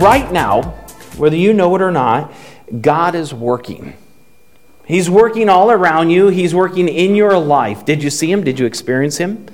right now, whether you know it or not, God is working. He's working all around you, He's working in your life. Did you see Him? Did you experience Him?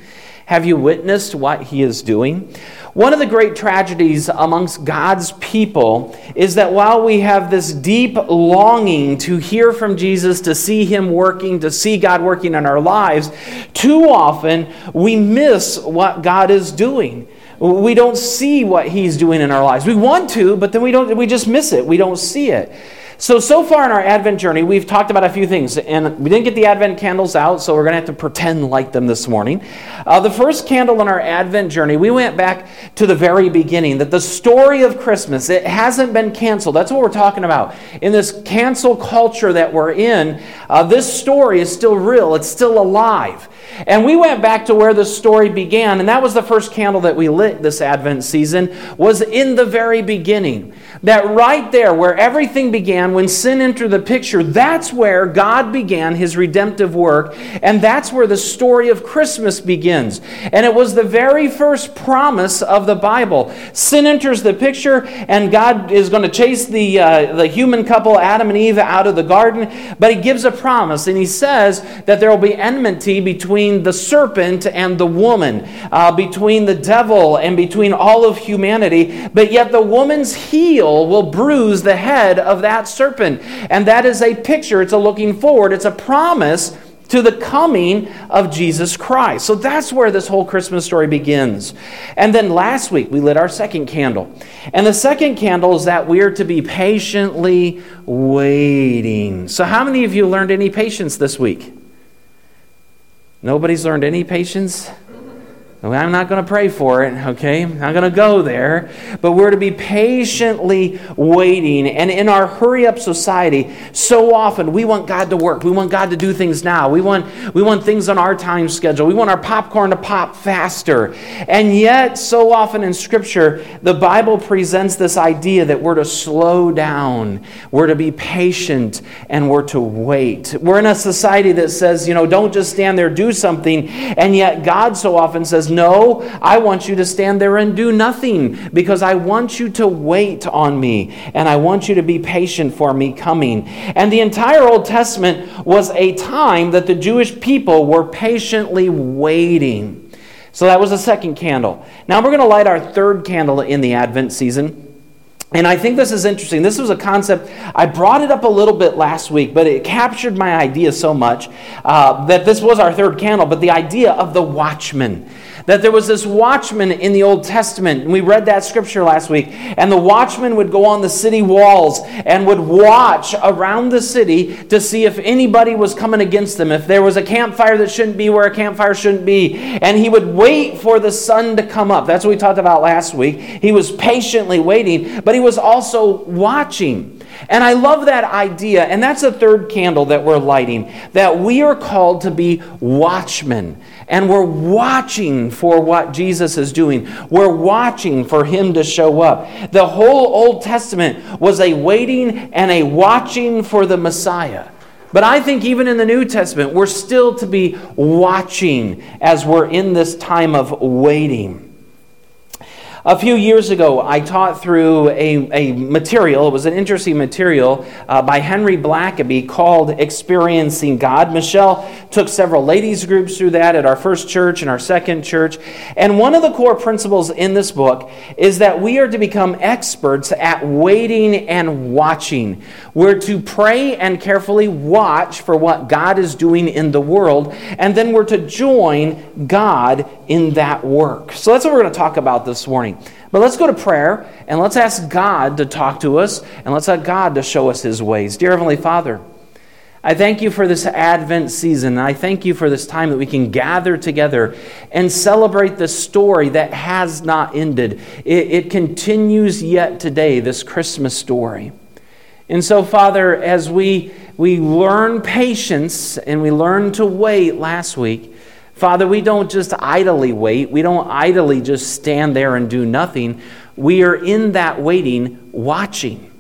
Have you witnessed what He is doing? One of the great tragedies amongst God's people is that while we have this deep longing to hear from Jesus, to see Him working, to see God working in our lives, too often we miss what God is doing. We don't see what He's doing in our lives. We want to, but then we, don't, we just miss it. We don't see it. So, so far in our Advent journey, we've talked about a few things, and we didn't get the Advent candles out, so we're going to have to pretend light them this morning. Uh, the first candle in our Advent journey, we went back to the very beginning, that the story of Christmas, it hasn't been canceled. That's what we're talking about. In this cancel culture that we're in, uh, this story is still real, it's still alive. And we went back to where the story began, and that was the first candle that we lit this Advent season, was in the very beginning. That right there, where everything began, when sin entered the picture, that's where God began his redemptive work, and that's where the story of Christmas begins. And it was the very first promise of the Bible. Sin enters the picture, and God is going to chase the, uh, the human couple, Adam and Eve, out of the garden, but he gives a promise, and he says that there will be enmity between the serpent and the woman, uh, between the devil and between all of humanity, but yet the woman's heel heel will bruise the head of that serpent. And that is a picture, it's a looking forward, it's a promise to the coming of Jesus Christ. So that's where this whole Christmas story begins. And then last week we lit our second candle. And the second candle is that we're to be patiently waiting. So, how many of you learned any patience this week? Nobody's learned any patience? I'm not going to pray for it, okay? I'm not going to go there. But we're to be patiently waiting. And in our hurry up society, so often we want God to work. We want God to do things now. We want, we want things on our time schedule. We want our popcorn to pop faster. And yet, so often in Scripture, the Bible presents this idea that we're to slow down, we're to be patient, and we're to wait. We're in a society that says, you know, don't just stand there, do something. And yet, God so often says, no, I want you to stand there and do nothing because I want you to wait on me and I want you to be patient for me coming. And the entire Old Testament was a time that the Jewish people were patiently waiting. So that was the second candle. Now we're going to light our third candle in the Advent season. And I think this is interesting. This was a concept, I brought it up a little bit last week, but it captured my idea so much uh, that this was our third candle, but the idea of the watchman that there was this watchman in the Old Testament. And we read that scripture last week. And the watchman would go on the city walls and would watch around the city to see if anybody was coming against them, if there was a campfire that shouldn't be where a campfire shouldn't be. And he would wait for the sun to come up. That's what we talked about last week. He was patiently waiting, but he was also watching. And I love that idea. And that's the third candle that we're lighting that we are called to be watchmen. And we're watching for what Jesus is doing. We're watching for him to show up. The whole Old Testament was a waiting and a watching for the Messiah. But I think even in the New Testament, we're still to be watching as we're in this time of waiting. A few years ago, I taught through a, a material, it was an interesting material uh, by Henry Blackaby called Experiencing God. Michelle took several ladies' groups through that at our first church and our second church. And one of the core principles in this book is that we are to become experts at waiting and watching. We're to pray and carefully watch for what God is doing in the world, and then we're to join God in that work. So that's what we're going to talk about this morning. But let's go to prayer and let's ask God to talk to us and let's ask God to show us his ways. Dear Heavenly Father, I thank you for this Advent season. I thank you for this time that we can gather together and celebrate the story that has not ended. It, it continues yet today, this Christmas story. And so, Father, as we, we learn patience and we learn to wait last week, Father, we don't just idly wait. We don't idly just stand there and do nothing. We are in that waiting, watching.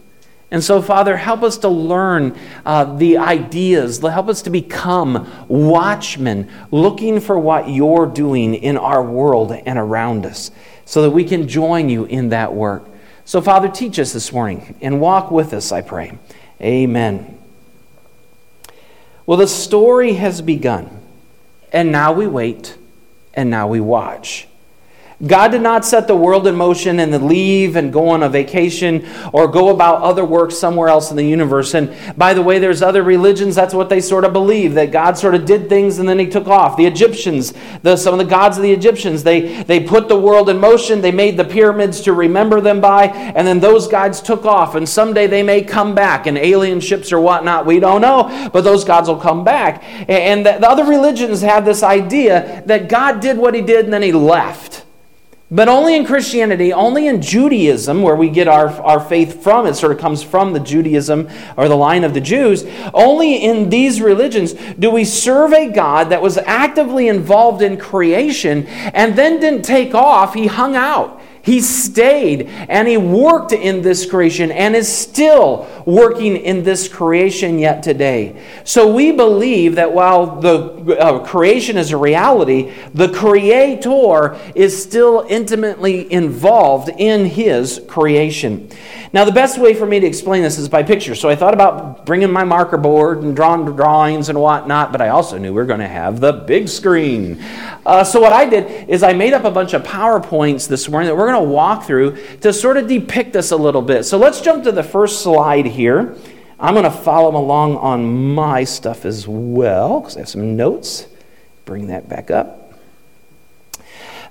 And so, Father, help us to learn uh, the ideas. Help us to become watchmen, looking for what you're doing in our world and around us, so that we can join you in that work. So, Father, teach us this morning and walk with us, I pray. Amen. Well, the story has begun, and now we wait, and now we watch. God did not set the world in motion and then leave and go on a vacation or go about other work somewhere else in the universe. And by the way, there's other religions, that's what they sort of believe, that God sort of did things and then he took off. The Egyptians, the, some of the gods of the Egyptians, they, they put the world in motion, they made the pyramids to remember them by, and then those gods took off. And someday they may come back in alien ships or whatnot, we don't know, but those gods will come back. And the, the other religions have this idea that God did what he did and then he left. But only in Christianity, only in Judaism, where we get our, our faith from, it sort of comes from the Judaism or the line of the Jews, only in these religions do we serve a God that was actively involved in creation and then didn't take off, he hung out. He stayed and he worked in this creation and is still working in this creation yet today. So we believe that while the uh, creation is a reality, the Creator is still intimately involved in his creation. Now, the best way for me to explain this is by picture. So I thought about bringing my marker board and drawing drawings and whatnot, but I also knew we are going to have the big screen. Uh, so what I did is I made up a bunch of PowerPoints this morning that we're going to walk through to sort of depict this a little bit. So let's jump to the first slide here. I'm going to follow along on my stuff as well because I have some notes. Bring that back up.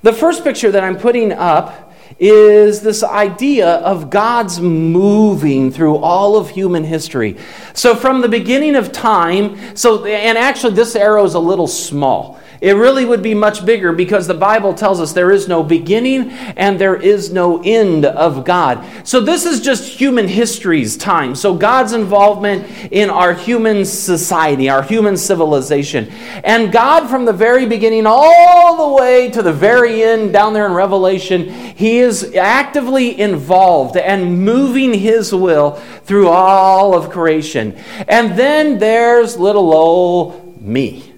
The first picture that I'm putting up is this idea of God's moving through all of human history. So, from the beginning of time, so, and actually, this arrow is a little small. It really would be much bigger because the Bible tells us there is no beginning and there is no end of God. So, this is just human history's time. So, God's involvement in our human society, our human civilization. And God, from the very beginning all the way to the very end, down there in Revelation, He is actively involved and moving His will through all of creation. And then there's little old me.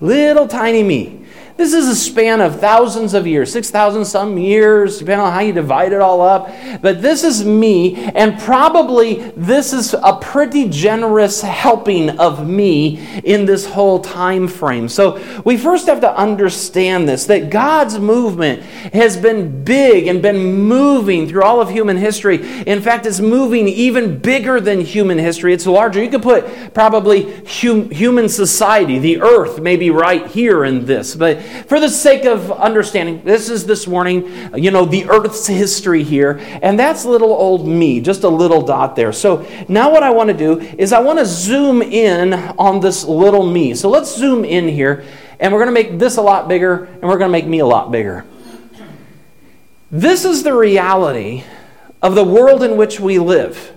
Little tiny me. This is a span of thousands of years, 6,000 some years, depending on how you divide it all up. But this is me, and probably this is a pretty generous helping of me in this whole time frame. So we first have to understand this that God's movement has been big and been moving through all of human history. In fact, it's moving even bigger than human history. It's larger. You could put probably hum- human society, the earth, maybe right here in this. But for the sake of understanding, this is this morning, you know, the earth's history here, and that's little old me, just a little dot there. So now what I want to do is I want to zoom in on this little me. So let's zoom in here, and we're going to make this a lot bigger, and we're going to make me a lot bigger. This is the reality of the world in which we live.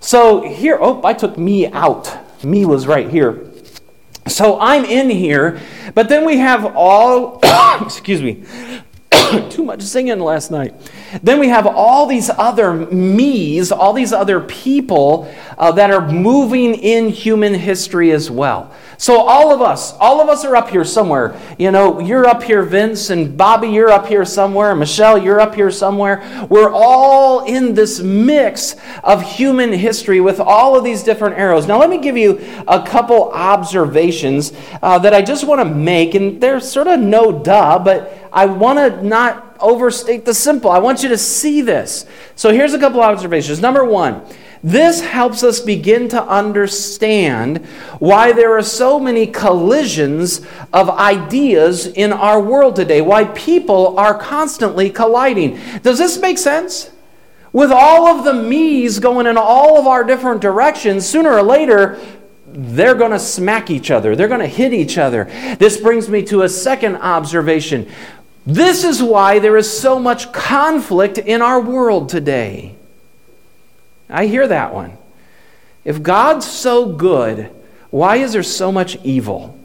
So here, oh, I took me out. Me was right here. So I'm in here, but then we have all, excuse me, too much singing last night. Then we have all these other me's, all these other people uh, that are moving in human history as well. So all of us, all of us are up here somewhere. You know, you're up here, Vince, and Bobby, you're up here somewhere, Michelle, you're up here somewhere. We're all in this mix of human history with all of these different arrows. Now, let me give you a couple observations uh, that I just want to make, and they're sort of no duh, but I want to not overstate the simple. I want you to see this. So here's a couple observations. Number one, this helps us begin to understand why there are so many collisions of ideas in our world today, why people are constantly colliding. Does this make sense? With all of the me's going in all of our different directions, sooner or later, they're going to smack each other. They're going to hit each other. This brings me to a second observation. This is why there is so much conflict in our world today. I hear that one. If God's so good, why is there so much evil?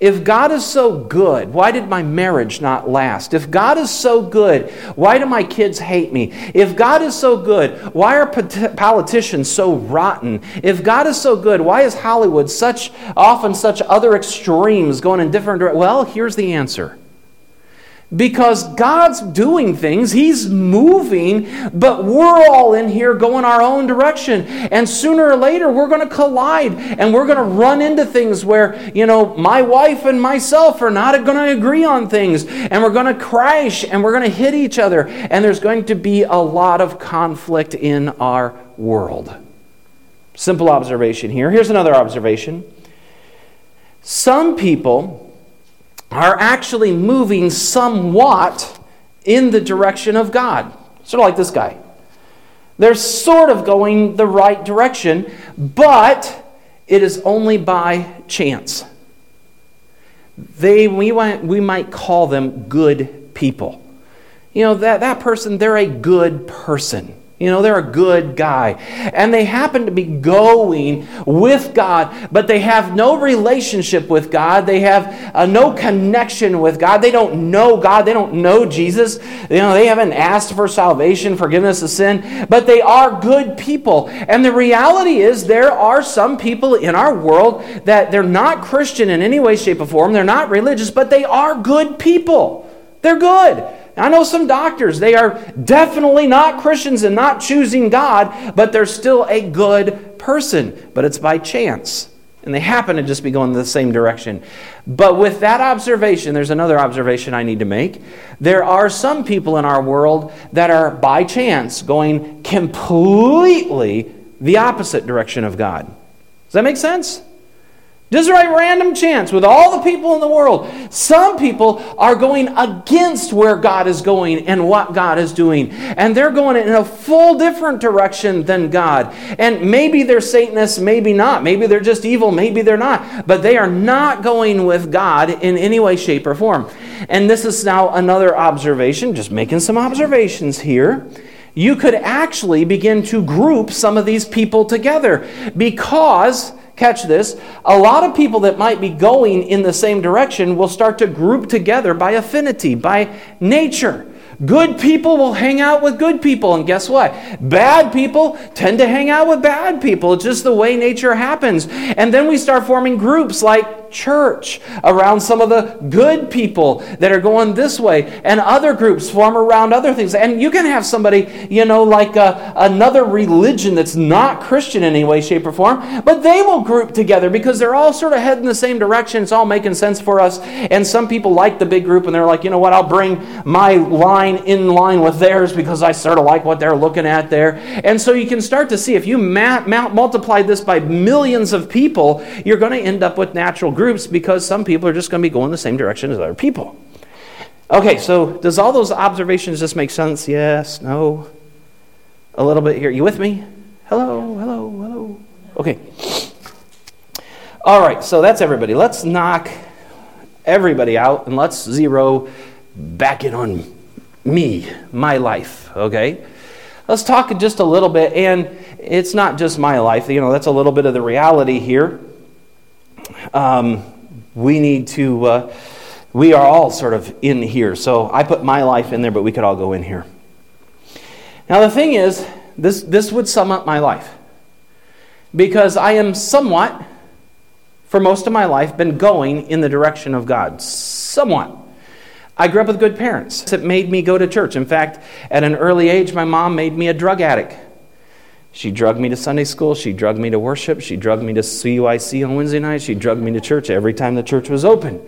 If God is so good, why did my marriage not last? If God is so good, why do my kids hate me? If God is so good, why are politicians so rotten? If God is so good, why is Hollywood such often such other extremes going in different directions? Well, here's the answer. Because God's doing things, He's moving, but we're all in here going our own direction. And sooner or later, we're going to collide and we're going to run into things where, you know, my wife and myself are not going to agree on things, and we're going to crash and we're going to hit each other, and there's going to be a lot of conflict in our world. Simple observation here. Here's another observation. Some people are actually moving somewhat in the direction of God. Sort of like this guy. They're sort of going the right direction, but it is only by chance. They, we, might, we might call them good people. You know, that, that person, they're a good person. You know, they're a good guy. And they happen to be going with God, but they have no relationship with God. They have uh, no connection with God. They don't know God. They don't know Jesus. You know, they haven't asked for salvation, forgiveness of sin, but they are good people. And the reality is, there are some people in our world that they're not Christian in any way, shape, or form. They're not religious, but they are good people. They're good. I know some doctors, they are definitely not Christians and not choosing God, but they're still a good person. But it's by chance. And they happen to just be going the same direction. But with that observation, there's another observation I need to make. There are some people in our world that are by chance going completely the opposite direction of God. Does that make sense? Just by random chance, with all the people in the world, some people are going against where God is going and what God is doing. And they're going in a full different direction than God. And maybe they're Satanists, maybe not. Maybe they're just evil, maybe they're not. But they are not going with God in any way, shape, or form. And this is now another observation, just making some observations here you could actually begin to group some of these people together because catch this, a lot of people that might be going in the same direction will start to group together by affinity, by nature. Good people will hang out with good people, and guess what? Bad people tend to hang out with bad people. It's just the way nature happens. And then we start forming groups like church around some of the good people that are going this way, and other groups form around other things. And you can have somebody, you know, like a, uh, another religion that's not Christian in any way, shape, or form, but they will group together because they're all sort of heading the same direction. It's all making sense for us. And some people like the big group, and they're like, you know what, I'll bring my line in line with theirs because I sort of like what they're looking at there. And so you can start to see if you ma- multiply this by millions of people, you're going to end up with natural groups groups because some people are just going to be going the same direction as other people. Okay, so does all those observations just make sense? Yes, no? A little bit here. You with me? Hello, hello, hello. Okay. All right, so that's everybody. Let's knock everybody out and let's zero back in on me, my life, okay? Let's talk just a little bit, and it's not just my life, you know, that's a little bit of the reality here um, we need to, uh, we are all sort of in here. So I put my life in there, but we could all go in here. Now, the thing is, this, this would sum up my life. Because I am somewhat, for most of my life, been going in the direction of God. Somewhat. I grew up with good parents. It made me go to church. In fact, at an early age, my mom made me a drug addict. She drugged me to Sunday school. She drugged me to worship. She drugged me to CUIC on Wednesday nights. She drugged me to church every time the church was open.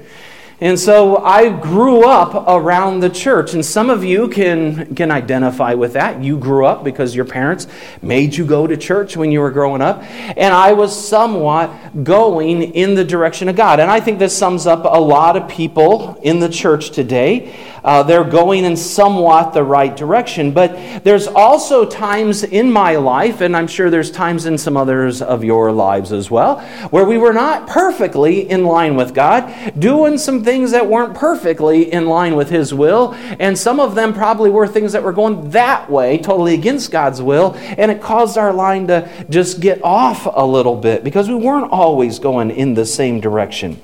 And so I grew up around the church, and some of you can, can identify with that. You grew up because your parents made you go to church when you were growing up, and I was somewhat going in the direction of God. And I think this sums up a lot of people in the church today. Uh, they're going in somewhat the right direction. But there's also times in my life, and I'm sure there's times in some others of your lives as well, where we were not perfectly in line with God, doing some things that weren't perfectly in line with His will. And some of them probably were things that were going that way, totally against God's will. And it caused our line to just get off a little bit because we weren't always going in the same direction.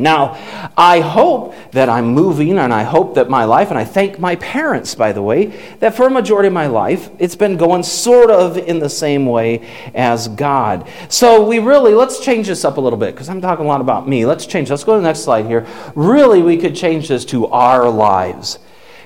Now, I hope that I'm moving and I hope that my life, and I thank my parents, by the way, that for a majority of my life, it's been going sort of in the same way as God. So we really, let's change this up a little bit because I'm talking a lot about me. Let's change. Let's go to the next slide here. Really, we could change this to our lives.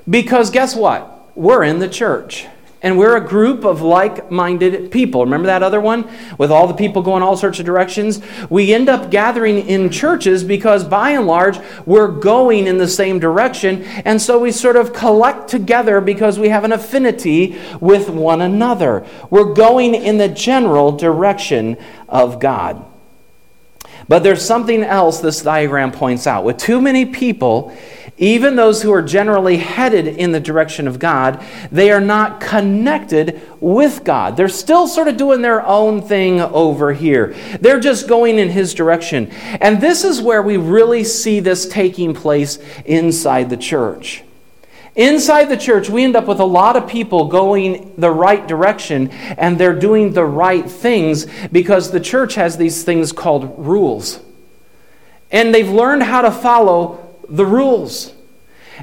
Because guess what? We're in the church. And we're a group of like minded people. Remember that other one? With all the people going all sorts of directions? We end up gathering in churches because by and large, we're going in the same direction. And so we sort of collect together because we have an affinity with one another. We're going in the general direction of God. But there's something else this diagram points out. With too many people, even those who are generally headed in the direction of God, they are not connected with God. They're still sort of doing their own thing over here. They're just going in His direction. And this is where we really see this taking place inside the church. Inside the church, we end up with a lot of people going the right direction and they're doing the right things because the church has these things called rules. And they've learned how to follow the rules.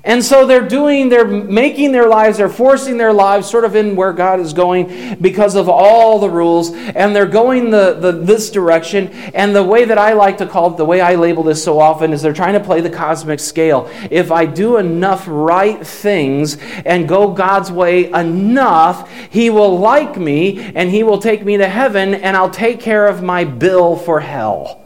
And so they're doing, they're making their lives, they're forcing their lives sort of in where God is going because of all the rules. And they're going the, the, this direction. And the way that I like to call it, the way I label this so often, is they're trying to play the cosmic scale. If I do enough right things and go God's way enough, He will like me and He will take me to heaven and I'll take care of my bill for hell.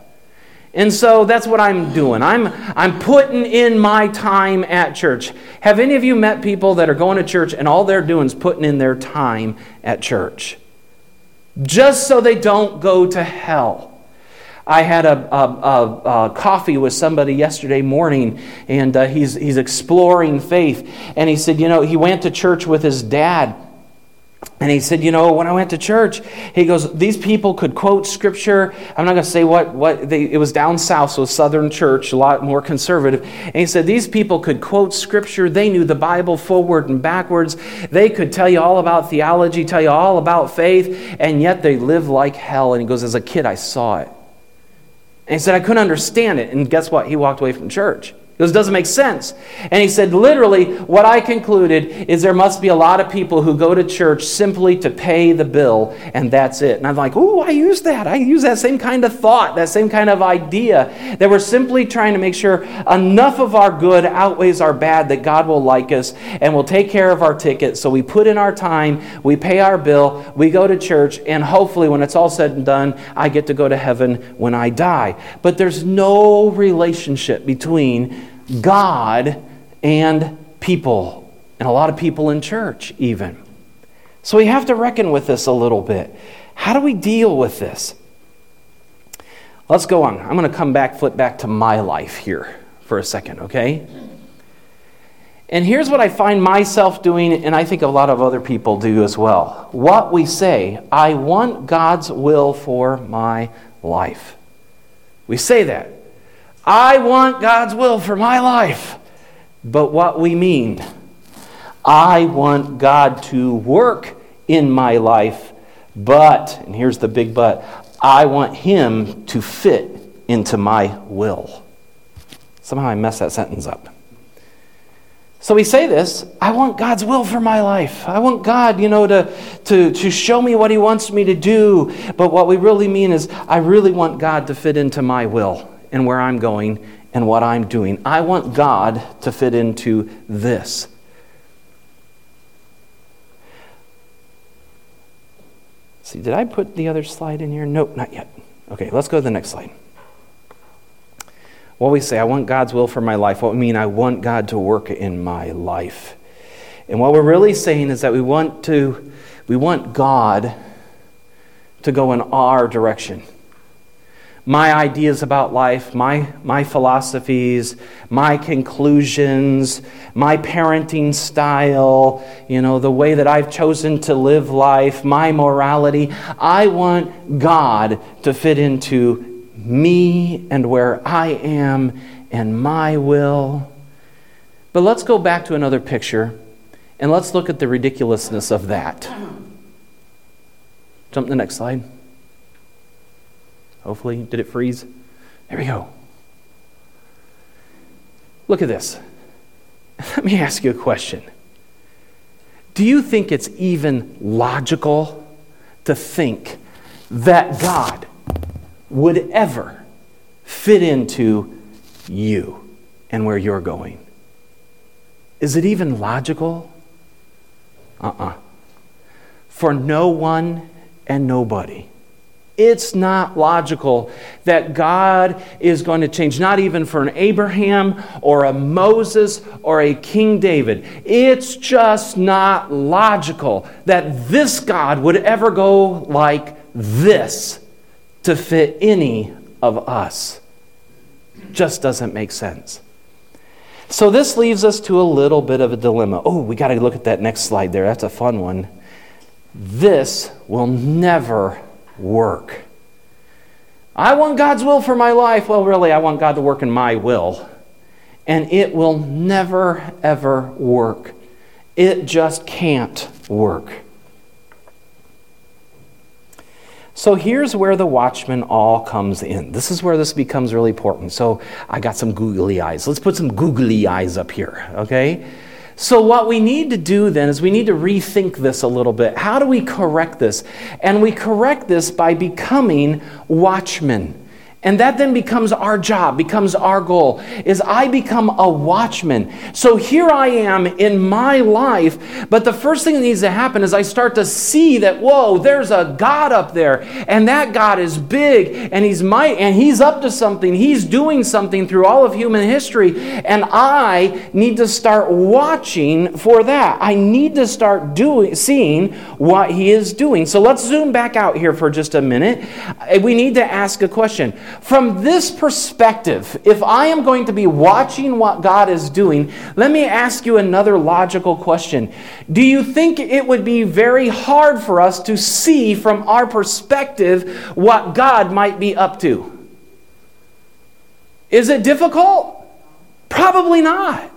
And so that's what I'm doing. I'm, I'm putting in my time at church. Have any of you met people that are going to church and all they're doing is putting in their time at church? Just so they don't go to hell. I had a, a, a, a, coffee with somebody yesterday morning, and uh, he's, he's exploring faith. And he said, you know, he went to church with his dad. And he said, You know, when I went to church, he goes, These people could quote scripture. I'm not going to say what, what they, it was down south, so Southern church, a lot more conservative. And he said, These people could quote scripture. They knew the Bible forward and backwards. They could tell you all about theology, tell you all about faith, and yet they live like hell. And he goes, As a kid, I saw it. And he said, I couldn't understand it. And guess what? He walked away from church. This doesn't make sense. And he said, literally, what I concluded is there must be a lot of people who go to church simply to pay the bill, and that's it. And I'm like, oh, I use that. I use that same kind of thought, that same kind of idea, that we're simply trying to make sure enough of our good outweighs our bad that God will like us and will take care of our ticket. So we put in our time, we pay our bill, we go to church, and hopefully, when it's all said and done, I get to go to heaven when I die. But there's no relationship between God and people, and a lot of people in church, even. So we have to reckon with this a little bit. How do we deal with this? Let's go on. I'm going to come back, flip back to my life here for a second, okay? And here's what I find myself doing, and I think a lot of other people do as well. What we say, I want God's will for my life. We say that. I want God's will for my life. But what we mean, I want God to work in my life, but, and here's the big but, I want Him to fit into my will. Somehow I messed that sentence up. So we say this I want God's will for my life. I want God, you know, to, to, to show me what He wants me to do. But what we really mean is, I really want God to fit into my will and where I'm going and what I'm doing. I want God to fit into this. See, did I put the other slide in here? Nope, not yet. Okay, let's go to the next slide. What we say, I want God's will for my life. What we mean, I want God to work in my life. And what we're really saying is that we want to, we want God to go in our direction my ideas about life, my, my philosophies, my conclusions, my parenting style, you know, the way that I've chosen to live life, my morality. I want God to fit into me and where I am and my will. But let's go back to another picture and let's look at the ridiculousness of that. Jump to the next slide. Hopefully, did it freeze? There we go. Look at this. Let me ask you a question. Do you think it's even logical to think that God would ever fit into you and where you're going? Is it even logical? Uh uh-uh. uh For no one and nobody it's not logical that God is going to change, not even for an Abraham or a Moses or a King David. It's just not logical that this God would ever go like this to fit any of us. Just doesn't make sense. So, this leaves us to a little bit of a dilemma. Oh, we got to look at that next slide there. That's a fun one. This will never work. I want God's will for my life. Well, really, I want God to work in my will. And it will never, ever work. It just can't work. So here's where the watchman all comes in. This is where this becomes really important. So I got some googly eyes. Let's put some googly eyes up here, okay? So, what we need to do then is we need to rethink this a little bit. How do we correct this? And we correct this by becoming watchmen. And that then becomes our job, becomes our goal, is I become a watchman. So here I am in my life, but the first thing that needs to happen is I start to see that, whoa, there's a God up there, and that God is big, and He's mighty, and He's up to something. He's doing something through all of human history, and I need to start watching for that. I need to start doing, seeing what He is doing. So let's zoom back out here for just a minute. We need to ask a question. From this perspective, if I am going to be watching what God is doing, let me ask you another logical question. Do you think it would be very hard for us to see from our perspective what God might be up to? Is it difficult? Probably not.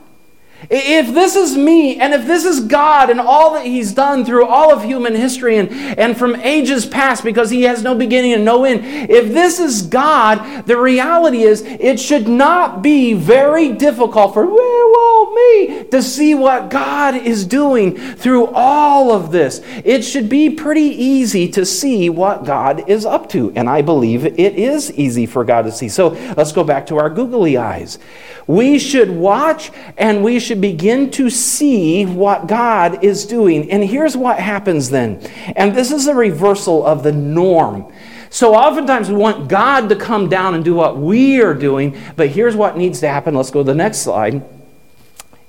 If this is me, and if this is God and all that He's done through all of human history and, and from ages past, because He has no beginning and no end, if this is God, the reality is it should not be very difficult for well, me to see what God is doing through all of this. It should be pretty easy to see what God is up to. And I believe it is easy for God to see. So let's go back to our googly eyes. We should watch and we should begin to see what God is doing. And here's what happens then. And this is a reversal of the norm. So oftentimes we want God to come down and do what we are doing, but here's what needs to happen. Let's go to the next slide.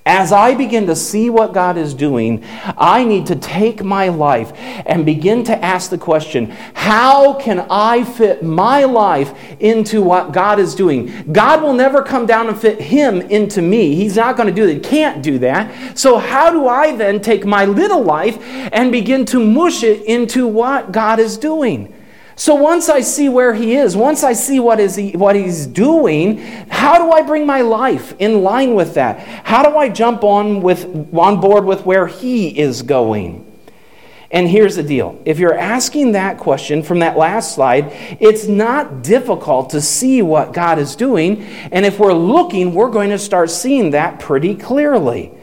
As I begin to see what God is doing, I need to take my life and begin to ask the question how can I fit my life into what God is doing? God will never come down and fit Him into me. He's not going to do that. He can't do that. So, how do I then take my little life and begin to mush it into what God is doing? So once I see where he is, once I see what, is he, what he's doing, how do I bring my life in line with that? How do I jump on, with, on board with where he is going? And here's the deal if you're asking that question from that last slide, it's not difficult to see what God is doing. And if we're looking, we're going to start seeing that pretty clearly.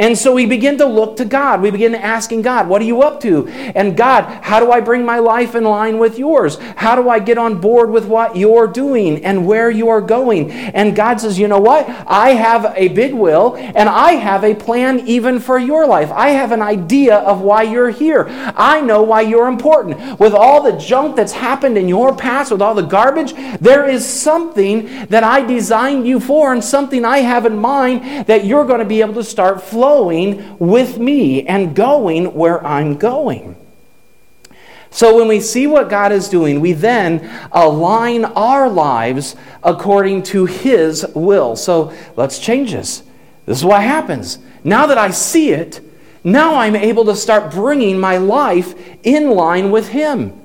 And so we begin to look to God. We begin asking God, What are you up to? And God, how do I bring my life in line with yours? How do I get on board with what you're doing and where you are going? And God says, You know what? I have a big will and I have a plan even for your life. I have an idea of why you're here. I know why you're important. With all the junk that's happened in your past, with all the garbage, there is something that I designed you for and something I have in mind that you're going to be able to start flowing flowing with me and going where I'm going. So when we see what God is doing, we then align our lives according to His will. So let's change this. This is what happens. Now that I see it, now I'm able to start bringing my life in line with Him.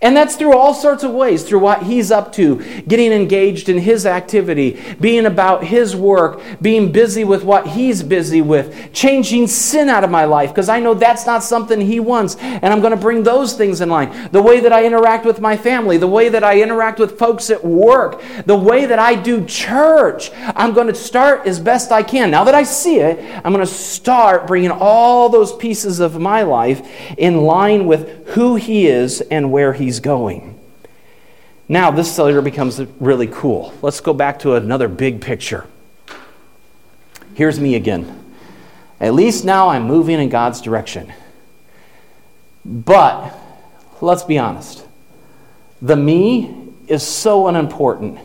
And that's through all sorts of ways, through what he's up to, getting engaged in his activity, being about his work, being busy with what he's busy with, changing sin out of my life, because I know that's not something he wants. And I'm going to bring those things in line. The way that I interact with my family, the way that I interact with folks at work, the way that I do church. I'm going to start as best I can. Now that I see it, I'm going to start bringing all those pieces of my life in line with who he is and where he he's going. Now, this later becomes really cool. Let's go back to another big picture. Here's me again. At least now I'm moving in God's direction. But let's be honest the me is so unimportant,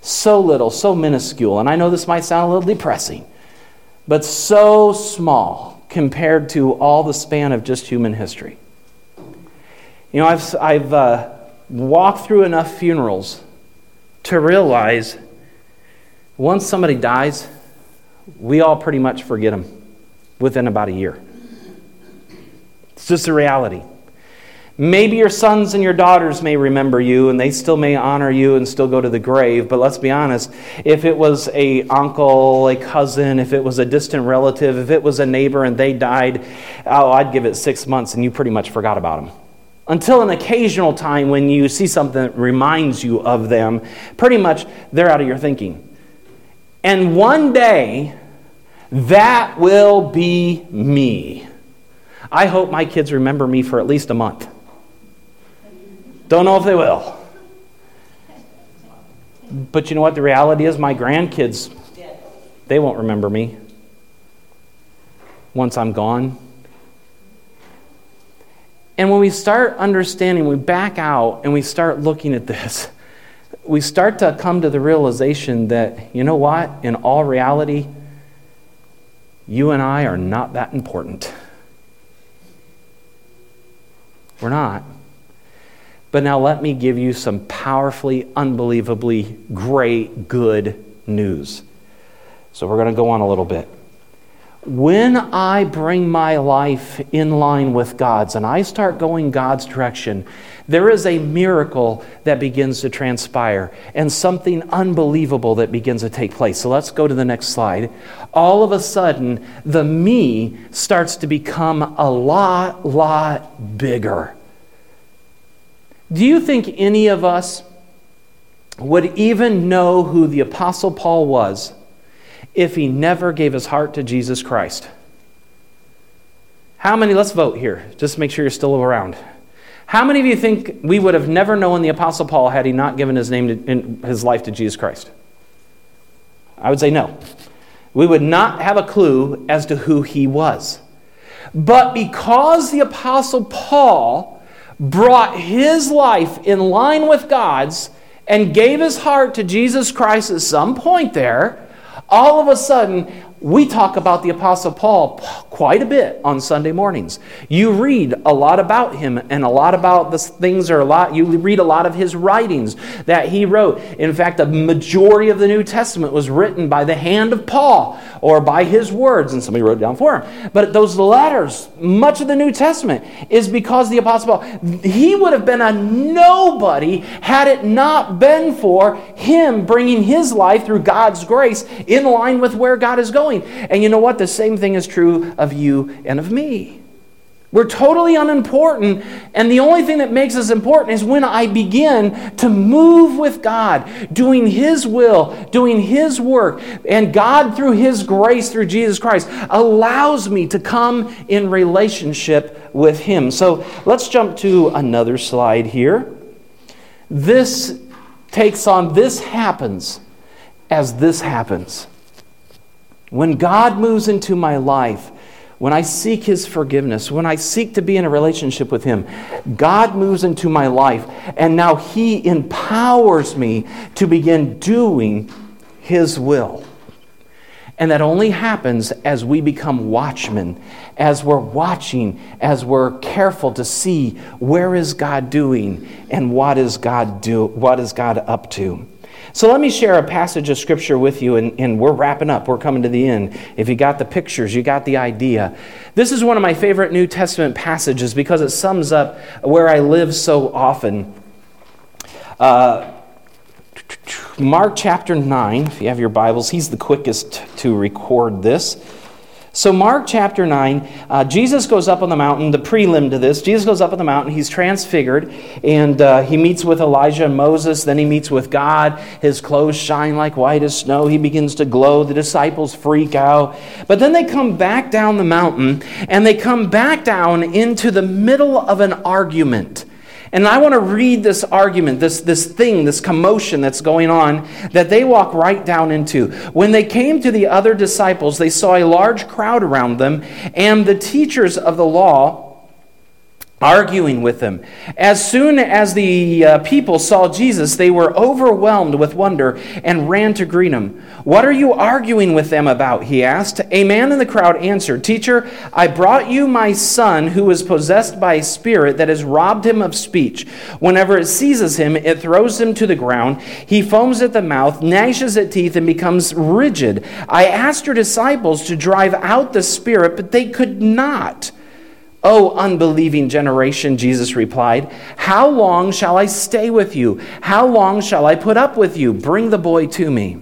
so little, so minuscule. And I know this might sound a little depressing, but so small compared to all the span of just human history. You know, I've, I've uh, walked through enough funerals to realize once somebody dies, we all pretty much forget them within about a year. It's just a reality. Maybe your sons and your daughters may remember you and they still may honor you and still go to the grave, but let's be honest, if it was a uncle, a cousin, if it was a distant relative, if it was a neighbor and they died, oh, I'd give it 6 months and you pretty much forgot about them until an occasional time when you see something that reminds you of them, pretty much they're out of your thinking. And one day, that will be me. I hope my kids remember me for at least a month. Don't know if they will. But you know what the reality is? My grandkids, they won't remember me once I'm gone. And when we start understanding, we back out and we start looking at this, we start to come to the realization that, you know what, in all reality, you and I are not that important. We're not. But now let me give you some powerfully, unbelievably great, good news. So we're going to go on a little bit when I bring my life in line with God's and I start going God's direction, there is a miracle that begins to transpire and something unbelievable that begins to take place. So let's go to the next slide. All of a sudden, the me starts to become a lot, lot bigger. Do you think any of us would even know who the Apostle Paul was? If he never gave his heart to Jesus Christ? How many, let's vote here, just make sure you're still around. How many of you think we would have never known the Apostle Paul had he not given his name to, his life to Jesus Christ? I would say no. We would not have a clue as to who he was. But because the Apostle Paul brought his life in line with God's and gave his heart to Jesus Christ at some point there, all of a sudden, we talk about the Apostle Paul quite a bit on Sunday mornings. You read a lot about him and a lot about the things are a lot, you read a lot of his writings that he wrote. In fact, the majority of the New Testament was written by the hand of Paul or by his words, and somebody wrote down for him. But those letters, much of the New Testament, is because the Apostle Paul, he would have been a nobody had it not been for him bringing his life through God's grace in line with where God is going. And you know what? The same thing is true of you and of me. We're totally unimportant, and the only thing that makes us important is when I begin to move with God, doing His will, doing His work, and God, through His grace, through Jesus Christ, allows me to come in relationship with Him. So let's jump to another slide here. This takes on, this happens as this happens. When God moves into my life, when I seek His forgiveness, when I seek to be in a relationship with Him, God moves into my life, and now He empowers me to begin doing His will. And that only happens as we become watchmen, as we're watching, as we're careful to see where is God doing and what is God do what is God up to. So let me share a passage of scripture with you, and, and, we're wrapping up. We're coming to the end. If you got the pictures, you got the idea. This is one of my favorite New Testament passages because it sums up where I live so often. Uh, Mark chapter 9, if you have your Bibles, he's the quickest to record this. So, Mark chapter 9, uh, Jesus goes up on the mountain, the prelim to this. Jesus goes up on the mountain, he's transfigured, and uh, he meets with Elijah and Moses. Then he meets with God. His clothes shine like white as snow. He begins to glow. The disciples freak out. But then they come back down the mountain, and they come back down into the middle of an argument. And I want to read this argument, this, this thing, this commotion that's going on that they walk right down into. When they came to the other disciples, they saw a large crowd around them, and the teachers of the law arguing with them. As soon as the uh, people saw Jesus, they were overwhelmed with wonder and ran to greet him. What are you arguing with them about? He asked. A man in the crowd answered, Teacher, I brought you my son who is possessed by a spirit that has robbed him of speech. Whenever it seizes him, it throws him to the ground. He foams at the mouth, gnashes at teeth, and becomes rigid. I asked your disciples to drive out the spirit, but they could not. O unbelieving generation, Jesus replied, How long shall I stay with you? How long shall I put up with you? Bring the boy to me.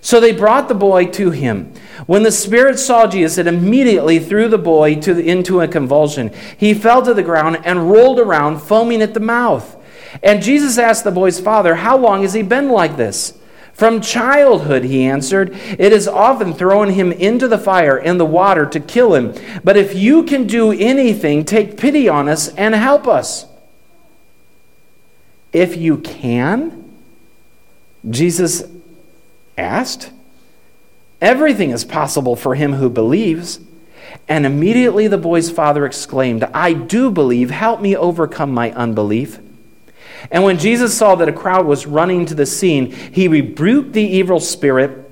So they brought the boy to him. When the spirit saw Jesus, it immediately threw the boy the, into a convulsion. He fell to the ground and rolled around, foaming at the mouth. And Jesus asked the boy's father, How long has he been like this? From childhood, he answered, it has often thrown him into the fire and the water to kill him. But if you can do anything, take pity on us and help us. If you can, Jesus asked. Everything is possible for him who believes. And immediately the boy's father exclaimed, I do believe. Help me overcome my unbelief. And when Jesus saw that a crowd was running to the scene, he rebuked the evil spirit.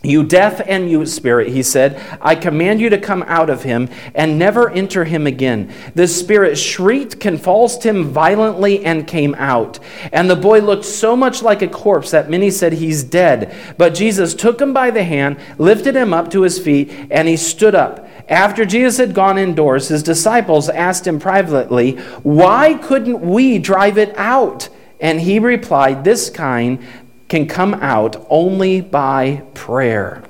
You deaf and mute spirit, he said, I command you to come out of him and never enter him again. The spirit shrieked, convulsed him violently, and came out. And the boy looked so much like a corpse that many said he's dead. But Jesus took him by the hand, lifted him up to his feet, and he stood up. After Jesus had gone indoors, his disciples asked him privately, Why couldn't we drive it out? And he replied, This kind can come out only by prayer.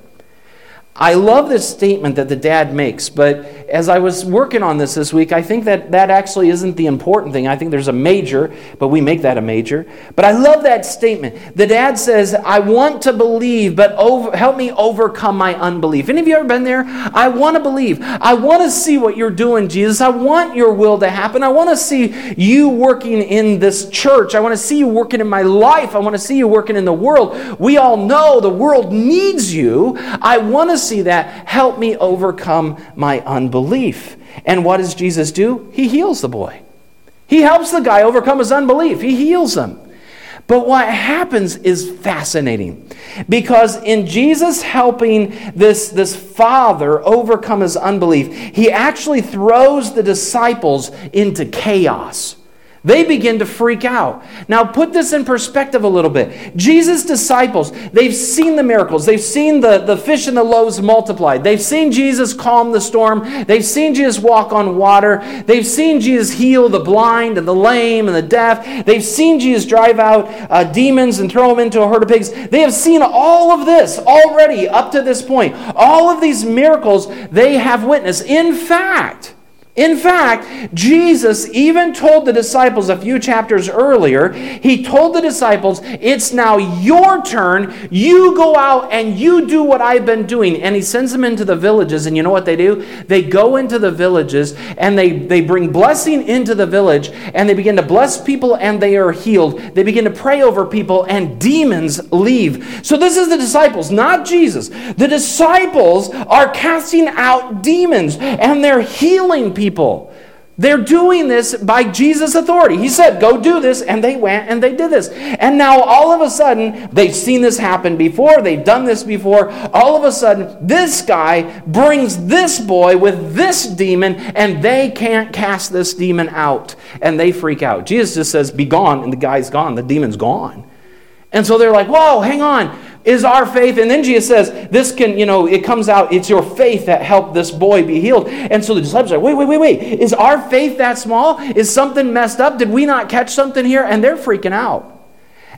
I love this statement that the dad makes, but as I was working on this this week, I think that that actually isn't the important thing. I think there's a major, but we make that a major. But I love that statement. The dad says, I want to believe, but over, help me overcome my unbelief. Any of you ever been there? I want to believe. I want to see what you're doing, Jesus. I want your will to happen. I want to see you working in this church. I want to see you working in my life. I want to see you working in the world. We all know the world needs you. I want to see that. Help me overcome my unbelief. And what does Jesus do? He heals the boy. He helps the guy overcome his unbelief. He heals him. But what happens is fascinating because in Jesus helping this, this father overcome his unbelief, he actually throws the disciples into chaos. They begin to freak out. Now, put this in perspective a little bit. Jesus' disciples, they've seen the miracles. They've seen the, the fish and the loaves multiplied. They've seen Jesus calm the storm. They've seen Jesus walk on water. They've seen Jesus heal the blind and the lame and the deaf. They've seen Jesus drive out uh, demons and throw them into a herd of pigs. They have seen all of this already up to this point. All of these miracles they have witnessed. In fact, in fact, Jesus even told the disciples a few chapters earlier, he told the disciples, It's now your turn. You go out and you do what I've been doing. And he sends them into the villages. And you know what they do? They go into the villages and they, they bring blessing into the village and they begin to bless people and they are healed. They begin to pray over people and demons leave. So this is the disciples, not Jesus. The disciples are casting out demons and they're healing people people. They're doing this by Jesus' authority. He said, Go do this, and they went and they did this. And now, all of a sudden, they've seen this happen before, they've done this before. All of a sudden, this guy brings this boy with this demon, and they can't cast this demon out. And they freak out. Jesus just says, Be gone, and the guy's gone. The demon's gone. And so they're like, whoa, hang on. Is our faith, and then Jesus says, this can, you know, it comes out, it's your faith that helped this boy be healed. And so the disciples are wait, wait, wait, wait. Is our faith that small? Is something messed up? Did we not catch something here? And they're freaking out.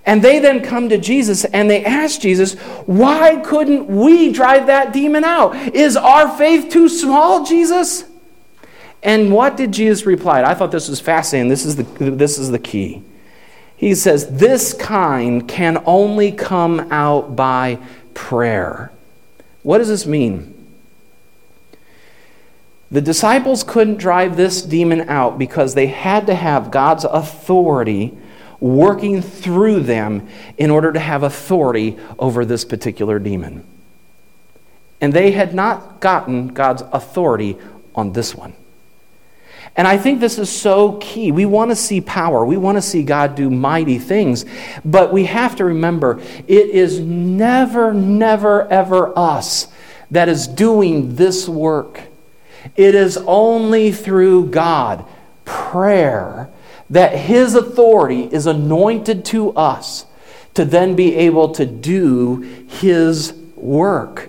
And they then come to Jesus and they ask Jesus, Why couldn't we drive that demon out? Is our faith too small, Jesus? And what did Jesus reply? I thought this was fascinating. This is the, this is the key. He says, This kind can only come out by prayer. What does this mean? The disciples couldn't drive this demon out because they had to have God's authority working through them in order to have authority over this particular demon. And they had not gotten God's authority on this one. And I think this is so key. We want to see power. We want to see God do mighty things. But we have to remember it is never, never, ever us that is doing this work. It is only through God, prayer, that His authority is anointed to us to then be able to do His work.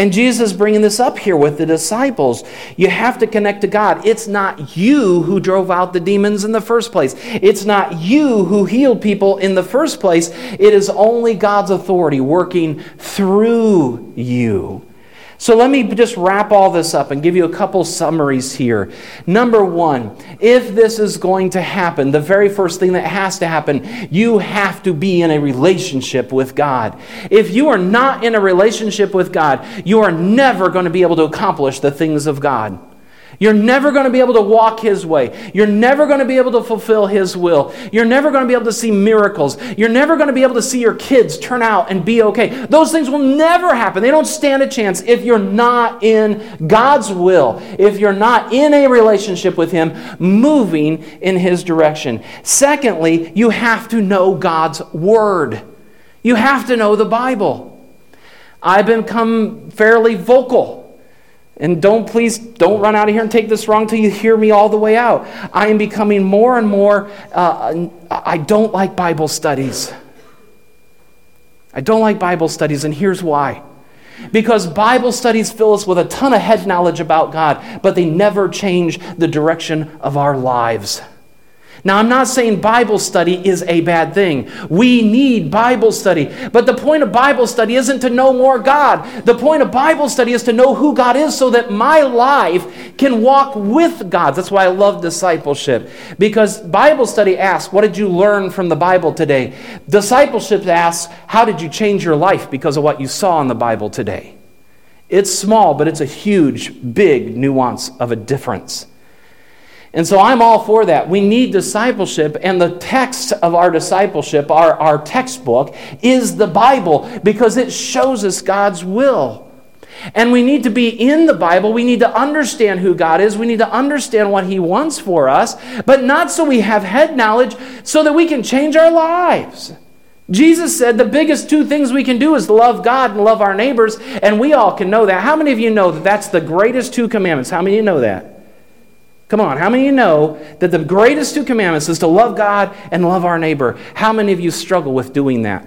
And Jesus bringing this up here with the disciples. You have to connect to God. It's not you who drove out the demons in the first place. It's not you who healed people in the first place. It is only God's authority working through you. So let me just wrap all this up and give you a couple summaries here. Number one, if this is going to happen, the very first thing that has to happen, you have to be in a relationship with God. If you are not in a relationship with God, you are never going to be able to accomplish the things of God. You're never going to be able to walk His way. You're never going to be able to fulfill His will. You're never going to be able to see miracles. You're never going to be able to see your kids turn out and be okay. Those things will never happen. They don't stand a chance if you're not in God's will, if you're not in a relationship with Him, moving in His direction. Secondly, you have to know God's Word. You have to know the Bible. I've become fairly vocal and don't please, don't run out of here and take this wrong till you hear me all the way out. I am becoming more and more, uh, I don't like Bible studies. I don't like Bible studies, and here's why. Because Bible studies fill us with a ton of head knowledge about God, but they never change the direction of our lives. Now, I'm not saying Bible study is a bad thing. We need Bible study. But the point of Bible study isn't to know more God. The point of Bible study is to know who God is so that my life can walk with God. That's why I love discipleship. Because Bible study asks, What did you learn from the Bible today? Discipleship asks, How did you change your life because of what you saw in the Bible today? It's small, but it's a huge, big nuance of a difference. And so I'm all for that. We need discipleship, and the text of our discipleship, our, our textbook, is the Bible because it shows us God's will. And we need to be in the Bible. We need to understand who God is. We need to understand what He wants for us, but not so we have head knowledge so that we can change our lives. Jesus said the biggest two things we can do is love God and love our neighbors, and we all can know that. How many of you know that that's the greatest two commandments? How many of you know that? Come on, how many of you know that the greatest two commandments is to love God and love our neighbor? How many of you struggle with doing that?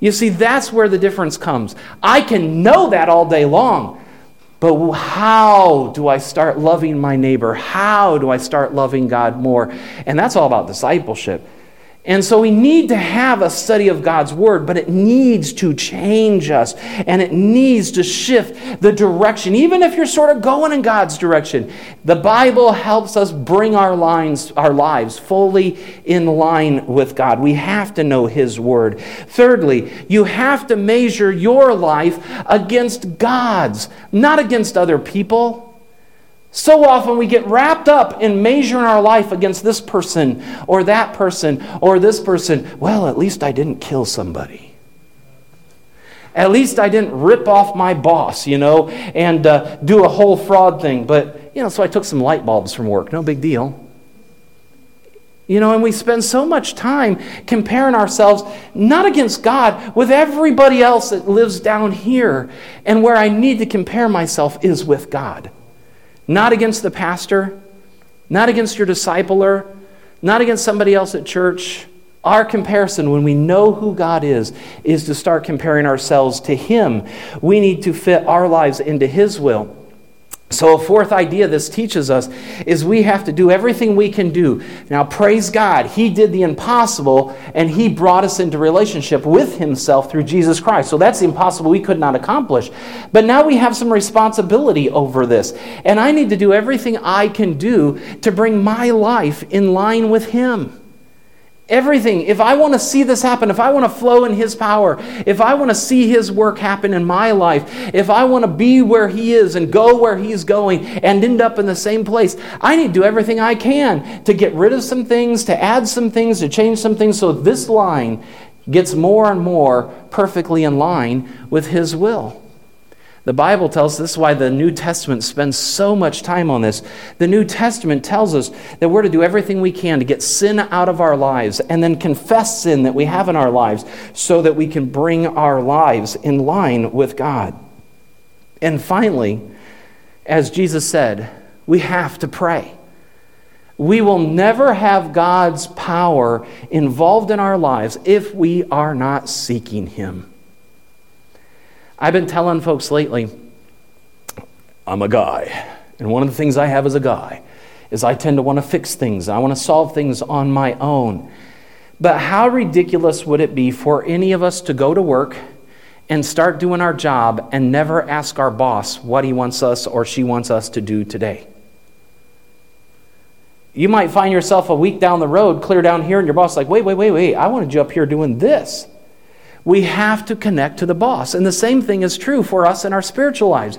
You see, that's where the difference comes. I can know that all day long, but how do I start loving my neighbor? How do I start loving God more? And that's all about discipleship. And so we need to have a study of God's Word, but it needs to change us and it needs to shift the direction. Even if you're sort of going in God's direction, the Bible helps us bring our, lines, our lives fully in line with God. We have to know His Word. Thirdly, you have to measure your life against God's, not against other people. So often we get wrapped up in measuring our life against this person or that person or this person. Well, at least I didn't kill somebody. At least I didn't rip off my boss, you know, and uh, do a whole fraud thing. But, you know, so I took some light bulbs from work. No big deal. You know, and we spend so much time comparing ourselves not against God, with everybody else that lives down here. And where I need to compare myself is with God. Not against the pastor, not against your discipler, not against somebody else at church, Our comparison, when we know who God is, is to start comparing ourselves to Him. We need to fit our lives into His will. So, a fourth idea this teaches us is we have to do everything we can do. Now, praise God, He did the impossible and He brought us into relationship with Himself through Jesus Christ. So, that's the impossible we could not accomplish. But now we have some responsibility over this. And I need to do everything I can do to bring my life in line with Him. Everything. If I want to see this happen, if I want to flow in His power, if I want to see His work happen in my life, if I want to be where He is and go where He's going and end up in the same place, I need to do everything I can to get rid of some things, to add some things, to change some things so this line gets more and more perfectly in line with His will. The Bible tells us this is why the New Testament spends so much time on this. The New Testament tells us that we're to do everything we can to get sin out of our lives and then confess sin that we have in our lives so that we can bring our lives in line with God. And finally, as Jesus said, we have to pray. We will never have God's power involved in our lives if we are not seeking Him. I've been telling folks lately, I'm a guy. And one of the things I have as a guy is I tend to want to fix things. I want to solve things on my own. But how ridiculous would it be for any of us to go to work and start doing our job and never ask our boss what he wants us or she wants us to do today? You might find yourself a week down the road, clear down here, and your boss like, wait, wait, wait, wait, I wanted you up here doing this we have to connect to the boss. And the same thing is true for us in our spiritual lives.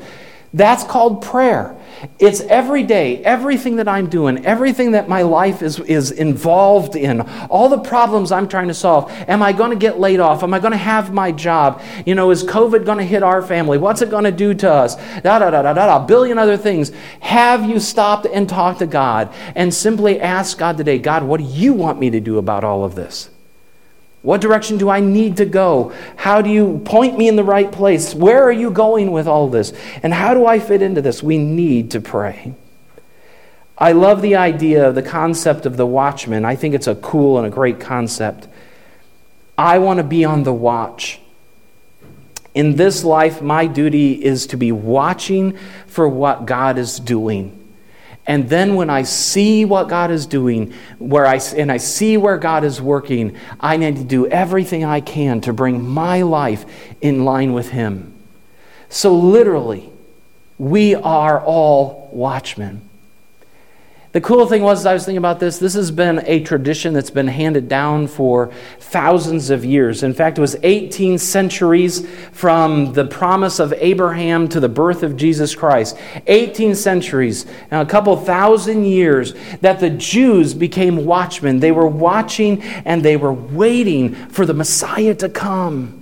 That's called prayer. It's every day, everything that I'm doing, everything that my life is, is involved in, all the problems I'm trying to solve. Am I going to get laid off? Am I going to have my job? You know, is COVID going to hit our family? What's it going to do to us? Da da da da da da. A billion other things. Have you stopped and talked to God and simply asked God today, God, what do you want me to do about all of this? What direction do I need to go? How do you point me in the right place? Where are you going with all this? And how do I fit into this? We need to pray. I love the idea, of the concept of the watchman. I think it's a cool and a great concept. I want to be on the watch. In this life, my duty is to be watching for what God is doing. And then when I see what God is doing, where I, and I see where God is working, I need to do everything I can to bring my life in line with Him. So, literally, we are all watchmen. The cool thing was, I was thinking about this, this has been a tradition that's been handed down for thousands of years. In fact, it was 18 centuries from the promise of Abraham to the birth of Jesus Christ. 18 centuries, a couple thousand years, that the Jews became watchmen. They were watching and they were waiting for the Messiah to come.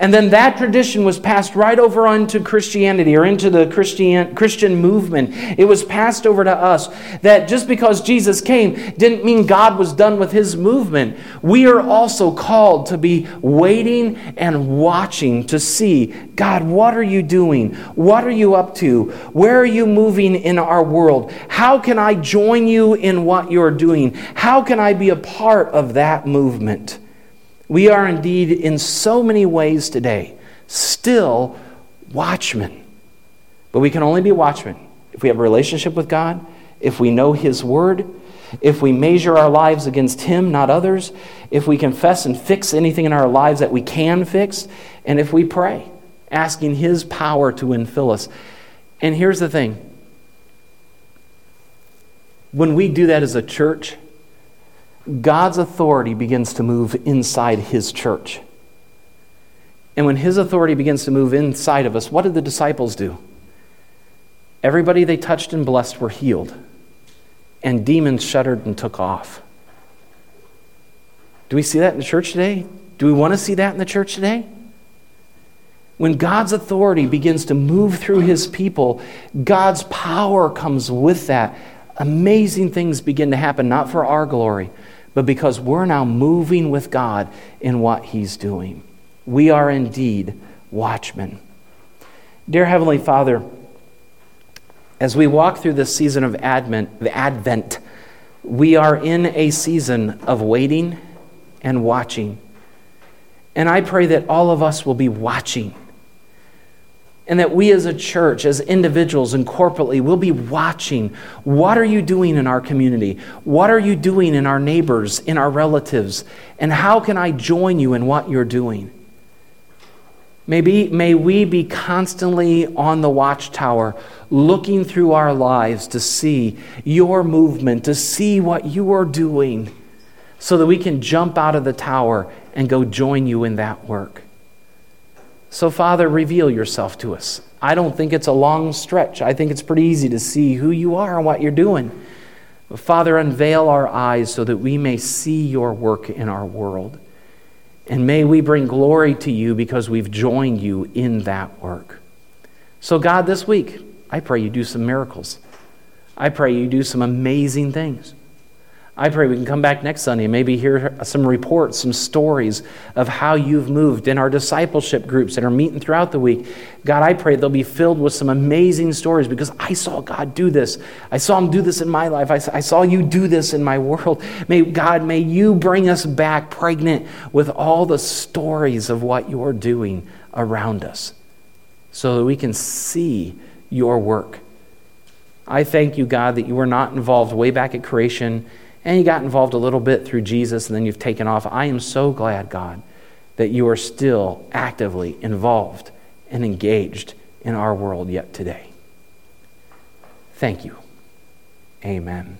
And then that tradition was passed right over onto Christianity or into the Christian, Christian movement. It was passed over to us that just because Jesus came didn't mean God was done with his movement. We are also called to be waiting and watching to see God, what are you doing? What are you up to? Where are you moving in our world? How can I join you in what you're doing? How can I be a part of that movement? We are indeed, in so many ways today, still watchmen. But we can only be watchmen if we have a relationship with God, if we know His Word, if we measure our lives against Him, not others, if we confess and fix anything in our lives that we can fix, and if we pray, asking His power to infill us. And here's the thing when we do that as a church, God's authority begins to move inside His church. And when His authority begins to move inside of us, what did the disciples do? Everybody they touched and blessed were healed, and demons shuddered and took off. Do we see that in the church today? Do we want to see that in the church today? When God's authority begins to move through his people, God's power comes with that. Amazing things begin to happen, not for our glory, but because we're now moving with God in what He's doing. We are indeed watchmen. Dear Heavenly Father, as we walk through this season of Advent, Advent, we are in a season of waiting and watching. And I pray that all of us will be watching. And that we as a church, as individuals and corporately, will be watching. What are you doing in our community? What are you doing in our neighbors, in our relatives? And how can I join you in what you're doing? Maybe, may we be constantly on the watchtower, looking through our lives to see your movement, to see what you are doing, so that we can jump out of the tower and go join you in that work. So, Father, reveal yourself to us. I don't think it's a long stretch. I think it's pretty easy to see who you are and what you're doing. But, Father, unveil our eyes so that we may see your work in our world. And may we bring glory to you because we've joined you in that work. So, God, this week, I pray you do some miracles. I pray you do some amazing things. I pray we can come back next Sunday and maybe hear some reports, some stories of how you've moved in our discipleship groups that are meeting throughout the week. God, I pray they'll be filled with some amazing stories because I saw God do this. I saw Him do this in my life. I saw you do this in my world. May God, may you bring us back pregnant with all the stories of what you're doing around us so that we can see your work. I thank you, God, that you were not involved way back at creation and you got involved a little bit through Jesus and then you've taken off. I am so glad, God, that you are still actively involved and engaged in our world yet today. Thank you. Amen.